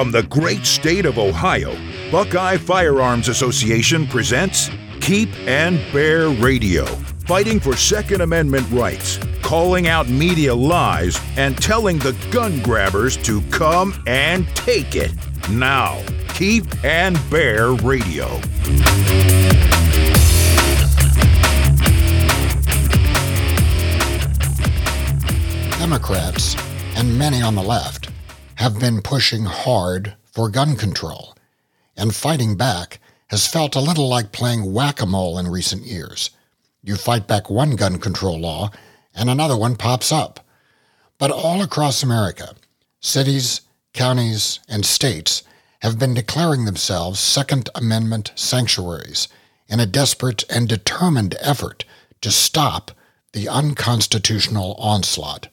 From the great state of Ohio, Buckeye Firearms Association presents Keep and Bear Radio, fighting for Second Amendment rights, calling out media lies, and telling the gun grabbers to come and take it. Now, Keep and Bear Radio. Democrats, and many on the left, have been pushing hard for gun control, and fighting back has felt a little like playing whack a mole in recent years. You fight back one gun control law, and another one pops up. But all across America, cities, counties, and states have been declaring themselves Second Amendment sanctuaries in a desperate and determined effort to stop the unconstitutional onslaught.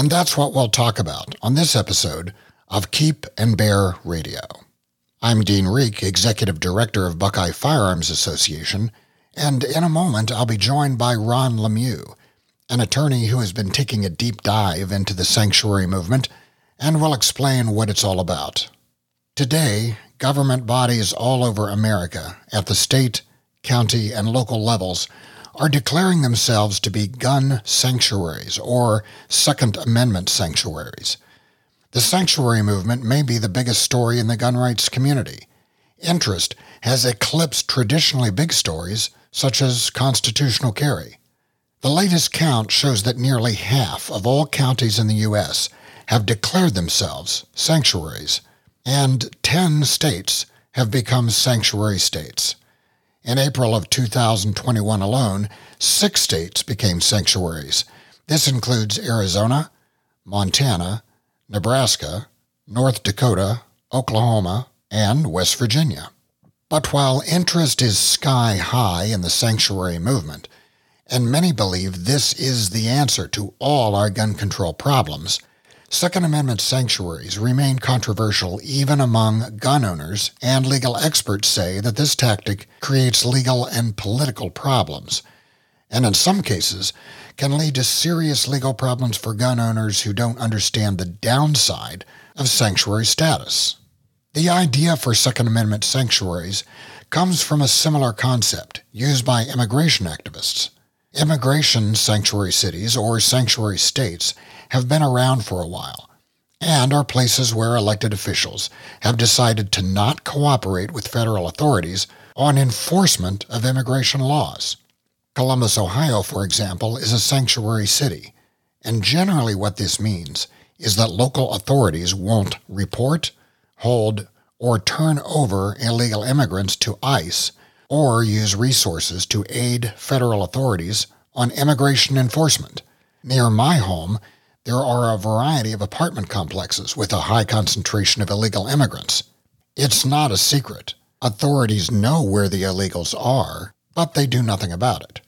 And that's what we'll talk about on this episode of Keep and Bear Radio. I'm Dean Rieck, Executive Director of Buckeye Firearms Association, and in a moment I'll be joined by Ron Lemieux, an attorney who has been taking a deep dive into the sanctuary movement and will explain what it's all about. Today, government bodies all over America, at the state, county, and local levels, are declaring themselves to be gun sanctuaries or Second Amendment sanctuaries. The sanctuary movement may be the biggest story in the gun rights community. Interest has eclipsed traditionally big stories such as constitutional carry. The latest count shows that nearly half of all counties in the U.S. have declared themselves sanctuaries, and 10 states have become sanctuary states. In April of 2021 alone, six states became sanctuaries. This includes Arizona, Montana, Nebraska, North Dakota, Oklahoma, and West Virginia. But while interest is sky high in the sanctuary movement, and many believe this is the answer to all our gun control problems, Second Amendment sanctuaries remain controversial even among gun owners, and legal experts say that this tactic creates legal and political problems, and in some cases can lead to serious legal problems for gun owners who don't understand the downside of sanctuary status. The idea for Second Amendment sanctuaries comes from a similar concept used by immigration activists. Immigration sanctuary cities or sanctuary states have been around for a while and are places where elected officials have decided to not cooperate with federal authorities on enforcement of immigration laws. Columbus, Ohio, for example, is a sanctuary city, and generally what this means is that local authorities won't report, hold, or turn over illegal immigrants to ICE or use resources to aid federal authorities on immigration enforcement. Near my home, there are a variety of apartment complexes with a high concentration of illegal immigrants. It's not a secret. Authorities know where the illegals are, but they do nothing about it.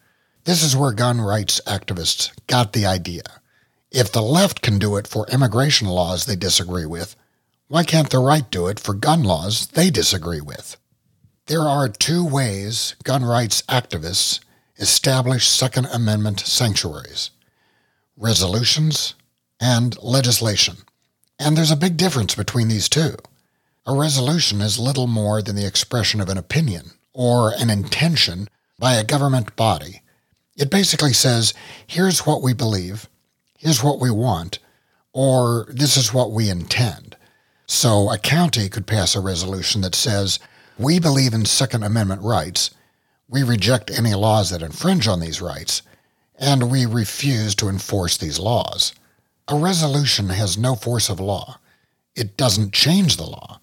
This is where gun rights activists got the idea. If the left can do it for immigration laws they disagree with, why can't the right do it for gun laws they disagree with? There are two ways gun rights activists establish Second Amendment sanctuaries resolutions and legislation. And there's a big difference between these two. A resolution is little more than the expression of an opinion or an intention by a government body. It basically says, here's what we believe, here's what we want, or this is what we intend. So a county could pass a resolution that says, we believe in Second Amendment rights, we reject any laws that infringe on these rights, and we refuse to enforce these laws. A resolution has no force of law. It doesn't change the law,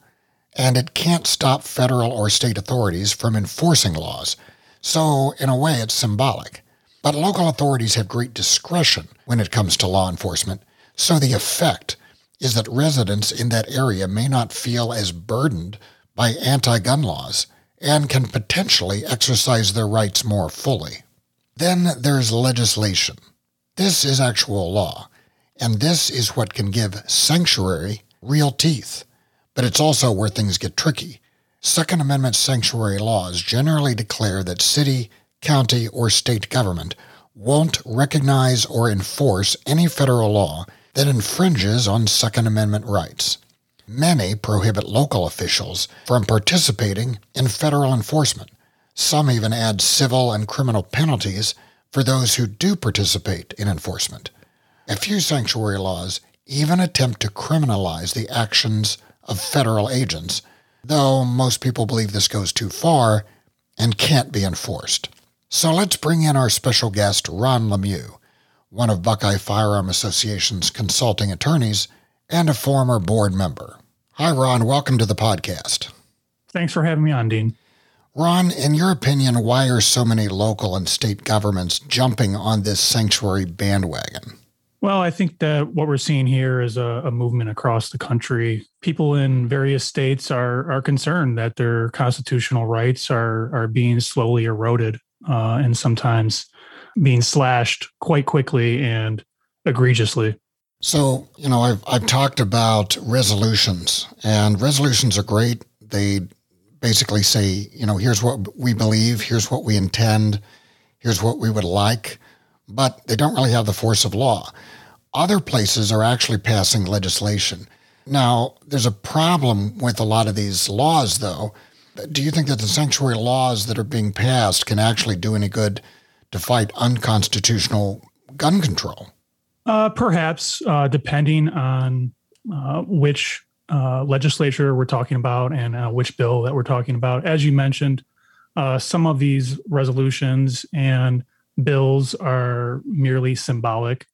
and it can't stop federal or state authorities from enforcing laws. So, in a way, it's symbolic. But local authorities have great discretion when it comes to law enforcement, so the effect is that residents in that area may not feel as burdened by anti gun laws and can potentially exercise their rights more fully. Then there's legislation. This is actual law. And this is what can give sanctuary real teeth. But it's also where things get tricky. Second Amendment sanctuary laws generally declare that city, county, or state government won't recognize or enforce any federal law that infringes on Second Amendment rights. Many prohibit local officials from participating in federal enforcement. Some even add civil and criminal penalties for those who do participate in enforcement. A few sanctuary laws even attempt to criminalize the actions of federal agents, though most people believe this goes too far and can't be enforced. So let's bring in our special guest, Ron Lemieux, one of Buckeye Firearm Association's consulting attorneys and a former board member. Hi, Ron. Welcome to the podcast. Thanks for having me on, Dean. Ron, in your opinion, why are so many local and state governments jumping on this sanctuary bandwagon? Well, I think that what we're seeing here is a, a, movement across the country. People in various states are are concerned that their constitutional rights are are being slowly eroded uh, and sometimes being slashed quite quickly and egregiously. So, you know, I've I've talked about resolutions, and resolutions are great. They basically say, you know, here's what we believe, here's what we intend, here's what we would like but they don't really have the force of law. Other places are actually passing legislation. Now, there's a problem with a lot of these laws, though. Do you think that the sanctuary laws that are being passed can actually do any good to fight unconstitutional gun control? Uh, perhaps, uh, depending on uh, which uh, legislature we're talking about and uh, which bill that we're talking about. As you mentioned, uh, some of these resolutions and bills are merely symbolic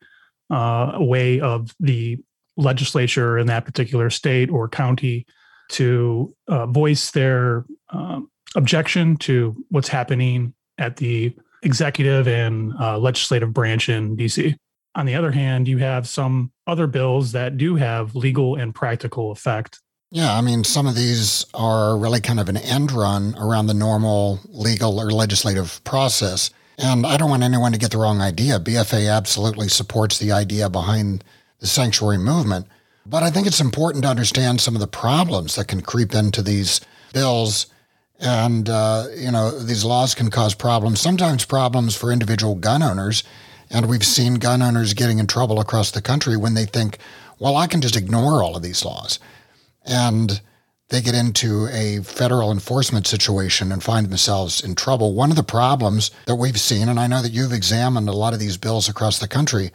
uh, way of the legislature in that particular state or county to uh, voice their uh, objection to what's happening at the executive and uh, legislative branch in DC. On the other hand, you have some other bills that do have legal and practical effect. Yeah, I mean, some of these are really kind of an end run around the normal legal or legislative process. And I don't want anyone to get the wrong idea. BFA absolutely supports the idea behind the sanctuary movement. But I think it's important to understand some of the problems that can creep into these bills. And, uh, you know, these laws can cause problems, sometimes problems for individual gun owners. And we've seen gun owners getting in trouble across the country when they think, well, I can just ignore all of these laws. And they get into a federal enforcement situation and find themselves in trouble. One of the problems that we've seen, and I know that you've examined a lot of these bills across the country,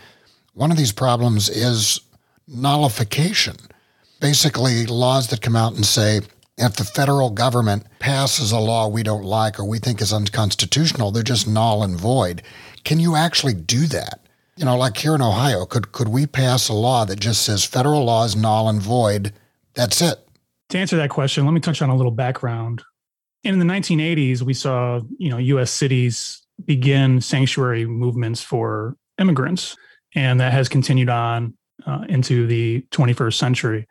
one of these problems is nullification. Basically, laws that come out and say, if the federal government passes a law we don't like or we think is unconstitutional, they're just null and void. Can you actually do that? You know, like here in Ohio, could could we pass a law that just says federal law is null and void? That's it to answer that question, let me touch on a little background. In the 1980s, we saw, you know, U.S. cities begin sanctuary movements for immigrants, and that has continued on uh, into the 21st century,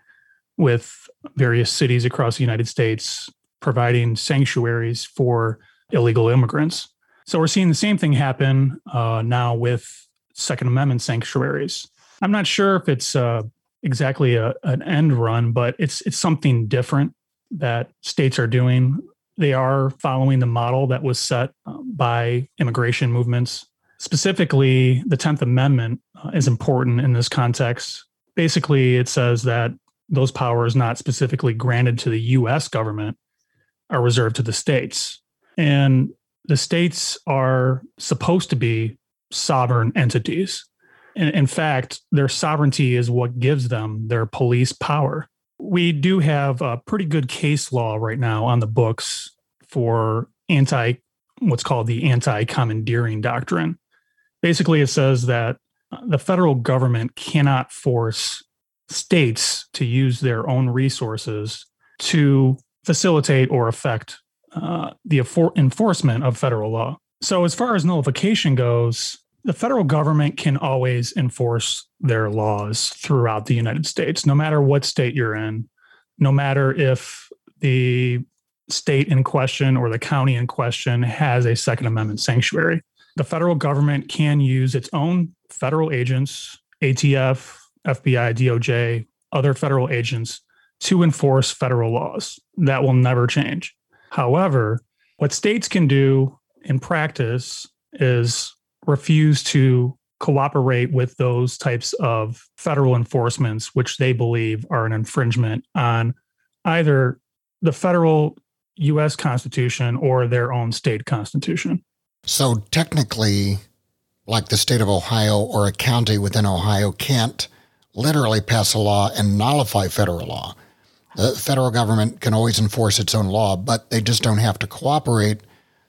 with various cities across the United States providing sanctuaries for illegal immigrants. So we're seeing the same thing happen uh, now with Second Amendment sanctuaries. I'm not sure if it's uh, exactly a, an end run, but it's it's something different that states are doing. They are following the model that was set um, by immigration movements. Specifically, the 10th Amendment uh, is important in this context. Basically, it says that those powers not specifically granted to the US government are reserved to the states. And the states are supposed to be sovereign entities in, in fact, their sovereignty is what gives them their police power. We do have a pretty good case law right now on the books for anti what's called the anti commandeering doctrine. Basically, it says that the federal government cannot force states to use their own resources to facilitate or affect uh, the enforcement of federal law. So, as far as nullification goes, the federal government can always enforce their laws throughout the United States, no matter what state you're in, no matter if the state in question or the county in question has a Second Amendment sanctuary. The federal government can use its own federal agents, ATF, FBI, DOJ, other federal agents to enforce federal laws. That will never change. However, what states can do in practice is refuse to cooperate with those types of federal enforcements, which they believe are an infringement on either the federal US Constitution or their own state constitution. So technically, like the state of Ohio or a county within Ohio can't literally pass a law and nullify federal law. The federal government can always enforce its own law, but they just don't have to cooperate.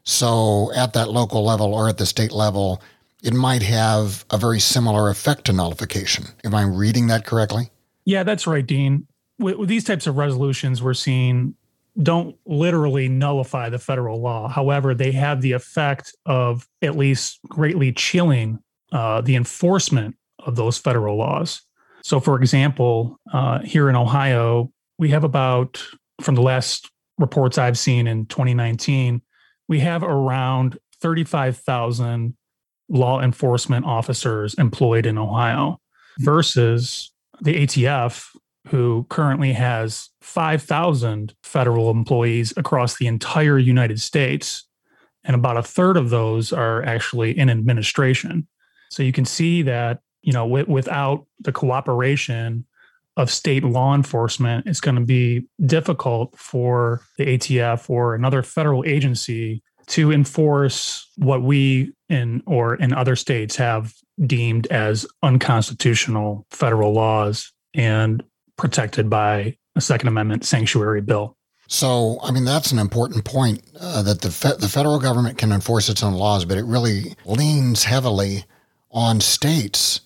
So at that local level or at the state level, it might have a very similar effect to nullification. Am I reading that correctly? Yeah, that's right, Dean. With, with these types of resolutions, we're seeing don't literally nullify the federal law. However, they have the effect of at least greatly chilling uh, the enforcement of those federal laws. So, for example, uh, here in Ohio, we have about, from the last reports I've seen in 2019, we have around 35,000 law enforcement officers employed in Ohio hmm. versus the ATF, who currently has 5,000 federal employees across the entire United States. And about a third of those are actually in administration. So you can see that, you know, w- without the cooperation of state law enforcement, it's going to be difficult for the ATF or another federal agency to enforce what we in or in other states have deemed as unconstitutional federal laws and protected by a Second Amendment sanctuary bill. So, I mean, that's an important point uh, that the fe- the federal government can enforce its own laws, but it really leans heavily on states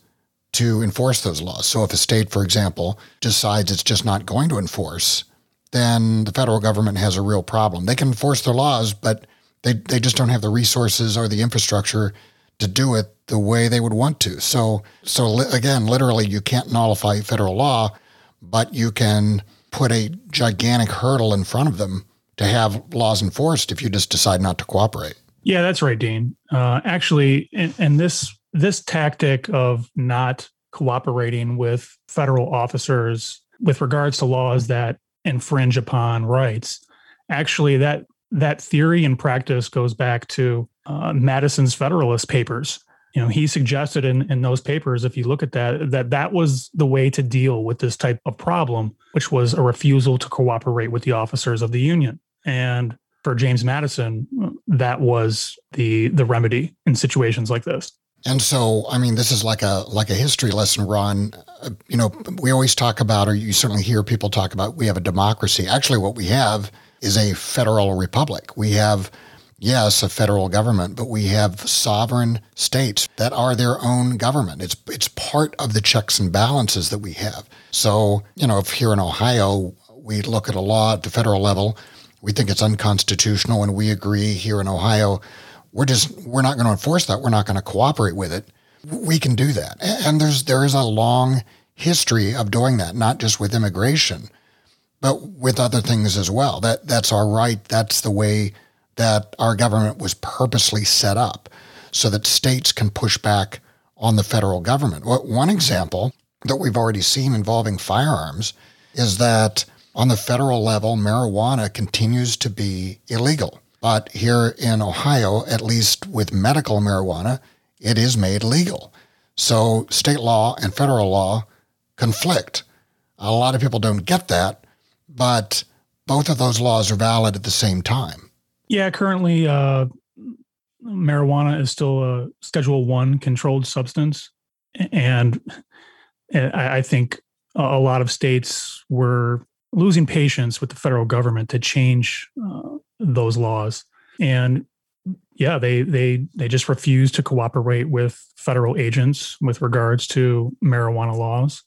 to enforce those laws. So, if a state, for example, decides it's just not going to enforce, then the federal government has a real problem. They can enforce their laws, but they, they just don't have the resources or the infrastructure to do it the way they would want to. So, so li- again, literally, you can't nullify federal law, but you can put a gigantic hurdle in front of them to have laws enforced if you just decide not to cooperate. Yeah, that's right, Dean. Uh, actually, and, and this this tactic of not cooperating with federal officers with regards to laws that infringe upon rights, actually, that that theory and practice goes back to uh, Madison's Federalist Papers. You know, he suggested in, in those papers, if you look at that, that that was the way to deal with this type of problem, which was a refusal to cooperate with the officers of the Union. And for James Madison, that was the the remedy in situations like this. And so, I mean, this is like a like a history lesson, Ron. Uh, you know, we always talk about, or you certainly hear people talk about, we have a democracy. Actually, what we have is a federal republic. We have, yes, a federal government, but we have sovereign states that are their own government. It's it's part of the checks and balances that we have. So, you know, if here in Ohio we look at a law at the federal level, we think it's unconstitutional, and we agree here in Ohio, we're just we're not going to enforce that. We're not going to cooperate with it. We can do that, and there's there is a long history of doing that, not just with immigration but with other things as well. That that's our right. That's the way that our government was purposely set up, so that states can push back on the federal government. One example that we've already seen involving firearms is that on the federal level, marijuana continues to be illegal. But here in Ohio, at least with medical marijuana, it is made legal. So state law and federal law conflict. A lot of people don't get that, but both of those laws are valid at the same time. Yeah, currently, uh, marijuana is still a Schedule One controlled substance, and I think a lot of states were losing patience with the federal government to change uh, those laws, and yeah, they they they just refuse to cooperate with federal agents with regards to marijuana laws.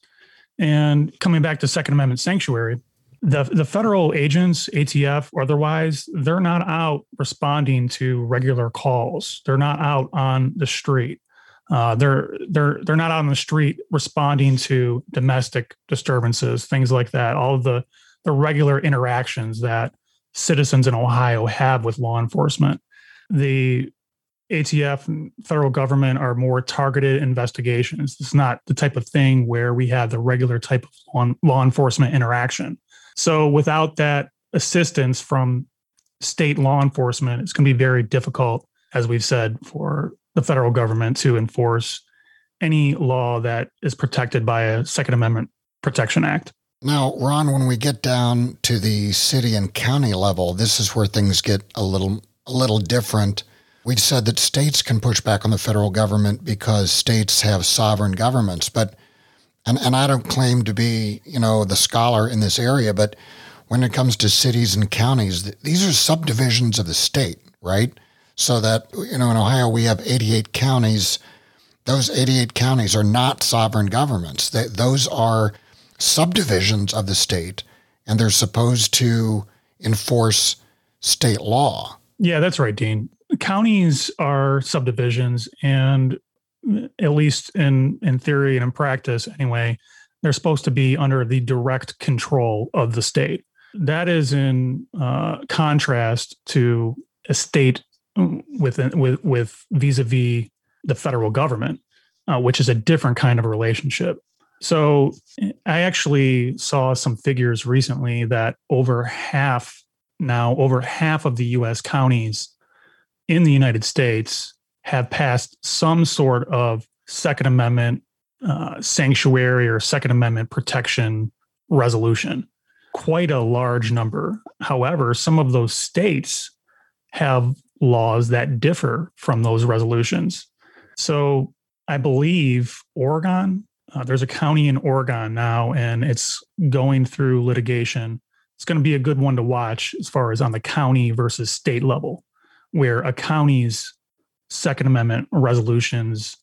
And coming back to Second Amendment sanctuary, the the federal agents, ATF or otherwise, they're not out responding to regular calls. They're not out on the street. Uh, they're they're they're not out on the street responding to domestic disturbances, things like that. All of the the regular interactions that citizens in Ohio have with law enforcement. The ATF and federal government are more targeted investigations. It's not the type of thing where we have the regular type of law, law enforcement interaction. So without that assistance from state law enforcement, it's going to be very difficult, as we've said, for the federal government to enforce any law that is protected by a Second Amendment Protection Act. Now, Ron, when we get down to the city and county level, this is where things get a little a little different. We've said that states can push back on the federal government because states have sovereign governments, but and, and I don't claim to be, you know, the scholar in this area, but when it comes to cities and counties, these are subdivisions of the state, right? So that, you know, in Ohio we have 88 counties. Those 88 counties are not sovereign governments. They, those are subdivisions of the state, and they're supposed to enforce state law. Yeah, that's right, Dean. Counties are subdivisions, and at least in in theory and in practice, anyway, they're supposed to be under the direct control of the state. That is in uh, contrast to a state with with with vis-a-vis the federal government, uh, which is a different kind of relationship. So I actually saw some figures recently that over half now, over half of the US counties in the United States have passed some sort of Second Amendment uh, sanctuary or Second Amendment protection resolution. Quite a large number. However, some of those states have laws that differ from those resolutions. So I believe Oregon uh, there's a county in Oregon now, and it's going through litigation. It's going to be a good one to watch as far as on the county versus state level, where a county's Second Amendment resolutions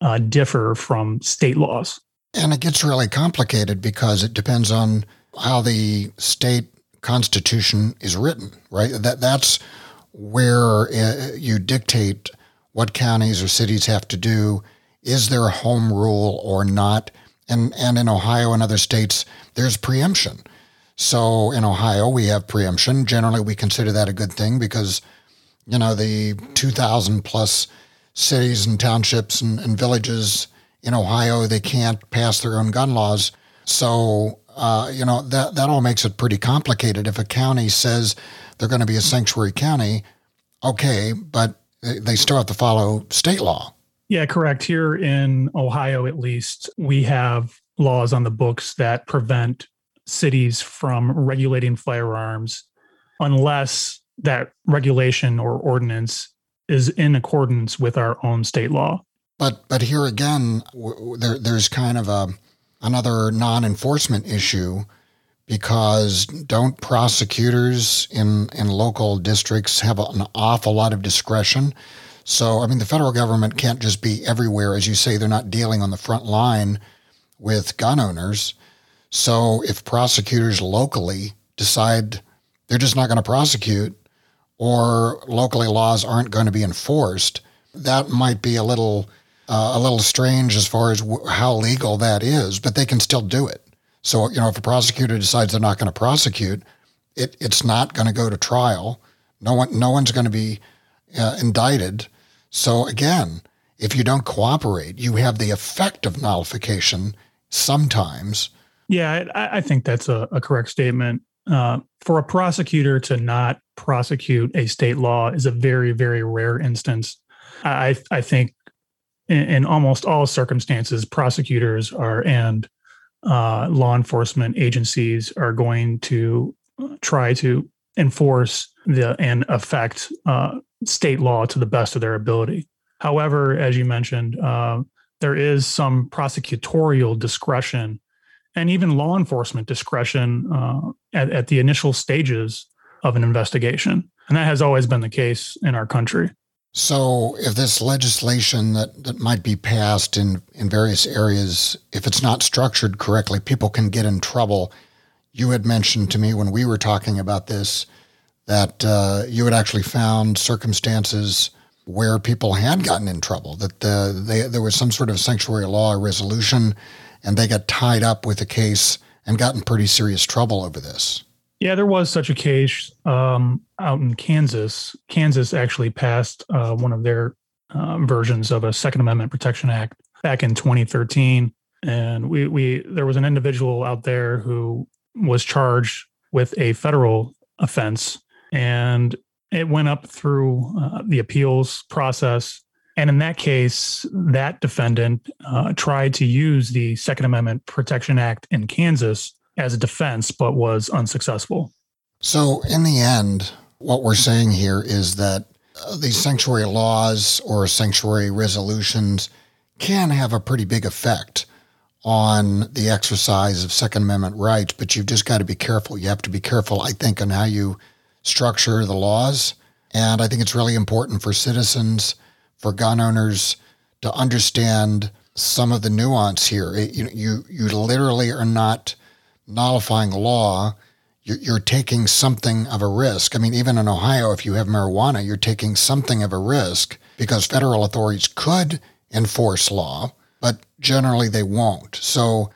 uh, differ from state laws. And it gets really complicated because it depends on how the state constitution is written, right? That that's where uh, you dictate what counties or cities have to do is there home rule or not? And, and in Ohio and other states, there's preemption. So in Ohio, we have preemption. Generally, we consider that a good thing because, you know, the 2,000 plus cities and townships and, and, villages in Ohio, they can't pass their own gun laws. So, uh, you know, that, that all makes it pretty complicated. If a county says they're going to be a sanctuary county, okay, but they still have to follow state law. Yeah, correct. Here in Ohio, at least, we have laws on the books that prevent cities from regulating firearms unless that regulation or ordinance is in accordance with our own state law. But but here again, there, there's kind of a another non-enforcement issue because don't prosecutors in in local districts have an awful lot of discretion? So, I mean, the federal government can't just be everywhere. As you say, they're not dealing on the front line with gun owners. So, if prosecutors locally decide they're just not going to prosecute or locally laws aren't going to be enforced, that might be a little uh, a little strange as far as w- how legal that is, but they can still do it. So, you know, if a prosecutor decides they're not going to prosecute, it, it's not going to go to trial. No one, no one's going to be uh, indicted. So again, if you don't cooperate, you have the effect of nullification sometimes. Yeah, I, I think that's a, a correct statement. Uh, for a prosecutor to not prosecute a state law is a very, very rare instance. I, I think in, in almost all circumstances, prosecutors are and uh, law enforcement agencies are going to try to enforce the and affect uh, state law to the best of their ability. However, as you mentioned, uh, there is some prosecutorial discretion and even law enforcement discretion uh, at, at the initial stages of an investigation. And that has always been the case in our country. So, if this legislation that, that might be passed in, in various areas, if it's not structured correctly, people can get in trouble. You had mentioned to me when we were talking about this that uh, you had actually found circumstances where people had gotten in trouble, that the, they, there was some sort of sanctuary law resolution, and they got tied up with a case and got in pretty serious trouble over this. Yeah, there was such a case um, out in Kansas. Kansas actually passed uh, one of their uh, versions of a Second Amendment Protection Act back in 2013, and we we there was an individual out there who was charged with a federal offense and it went up through uh, the appeals process And in that case, that defendant uh, tried to use the Second Amendment Protection Act in Kansas as a defense, but was unsuccessful. So, in the end, what we're saying here is that uh, these sanctuary laws or sanctuary resolutions can have a pretty big effect on the exercise of Second Amendment rights, but you've just got to be careful. You have to be careful, I think, on how you structure the laws. And I think it's really important for citizens for gun owners to understand some of the nuance here. It, you, you, you literally are not nullifying law. You're, you're taking something of a risk. I mean, even in Ohio, if you have marijuana, you're taking something of a risk because federal authorities could enforce law, but generally they won't. So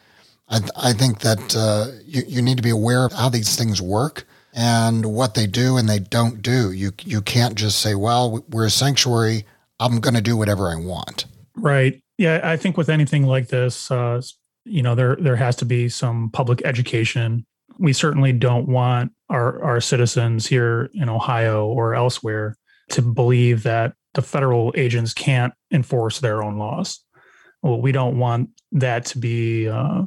I, I think that uh, you, you need to be aware of how these things work and what they do and they don't do. You, you can't just say, well, we're a sanctuary I'm going to do whatever I want. Right. Yeah, I think with anything like this, uh, you know, there there has to be some public education. We certainly don't want our our citizens here in Ohio or elsewhere to believe that the federal agents can't enforce their own laws. Well, we don't want that to be. Uh,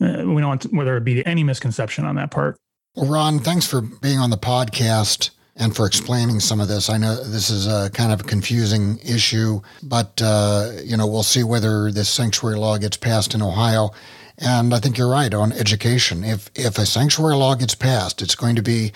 uh we don't want to, whether it be any misconception on that part. Well, Ron, thanks for being on the podcast and for explaining some of this. I know this is a kind of a confusing issue, but uh, you know we'll see whether this sanctuary law gets passed in Ohio. And I think you're right on education. If if a sanctuary law gets passed, it's going to be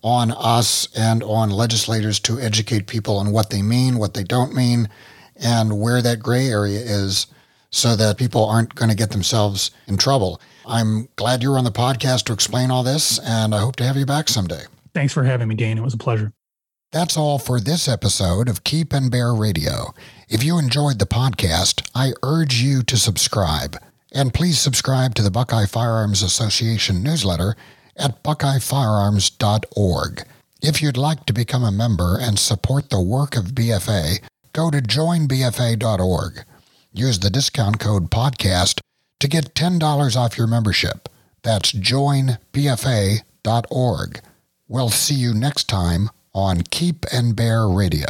on us and on legislators to educate people on what they mean, what they don't mean, and where that gray area is, so that people aren't going to get themselves in trouble. I'm glad you're on the podcast to explain all this, and I hope to have you back someday. Thanks for having me, Dane. It was a pleasure. That's all for this episode of Keep and Bear Radio. If you enjoyed the podcast, I urge you to subscribe. And please subscribe to the Buckeye Firearms Association newsletter at buckeyefirearms.org. If you'd like to become a member and support the work of BFA, go to joinbfa.org. Use the discount code PODCAST to get $10 off your membership. That's joinbfa.org. We'll see you next time on Keep and Bear Radio.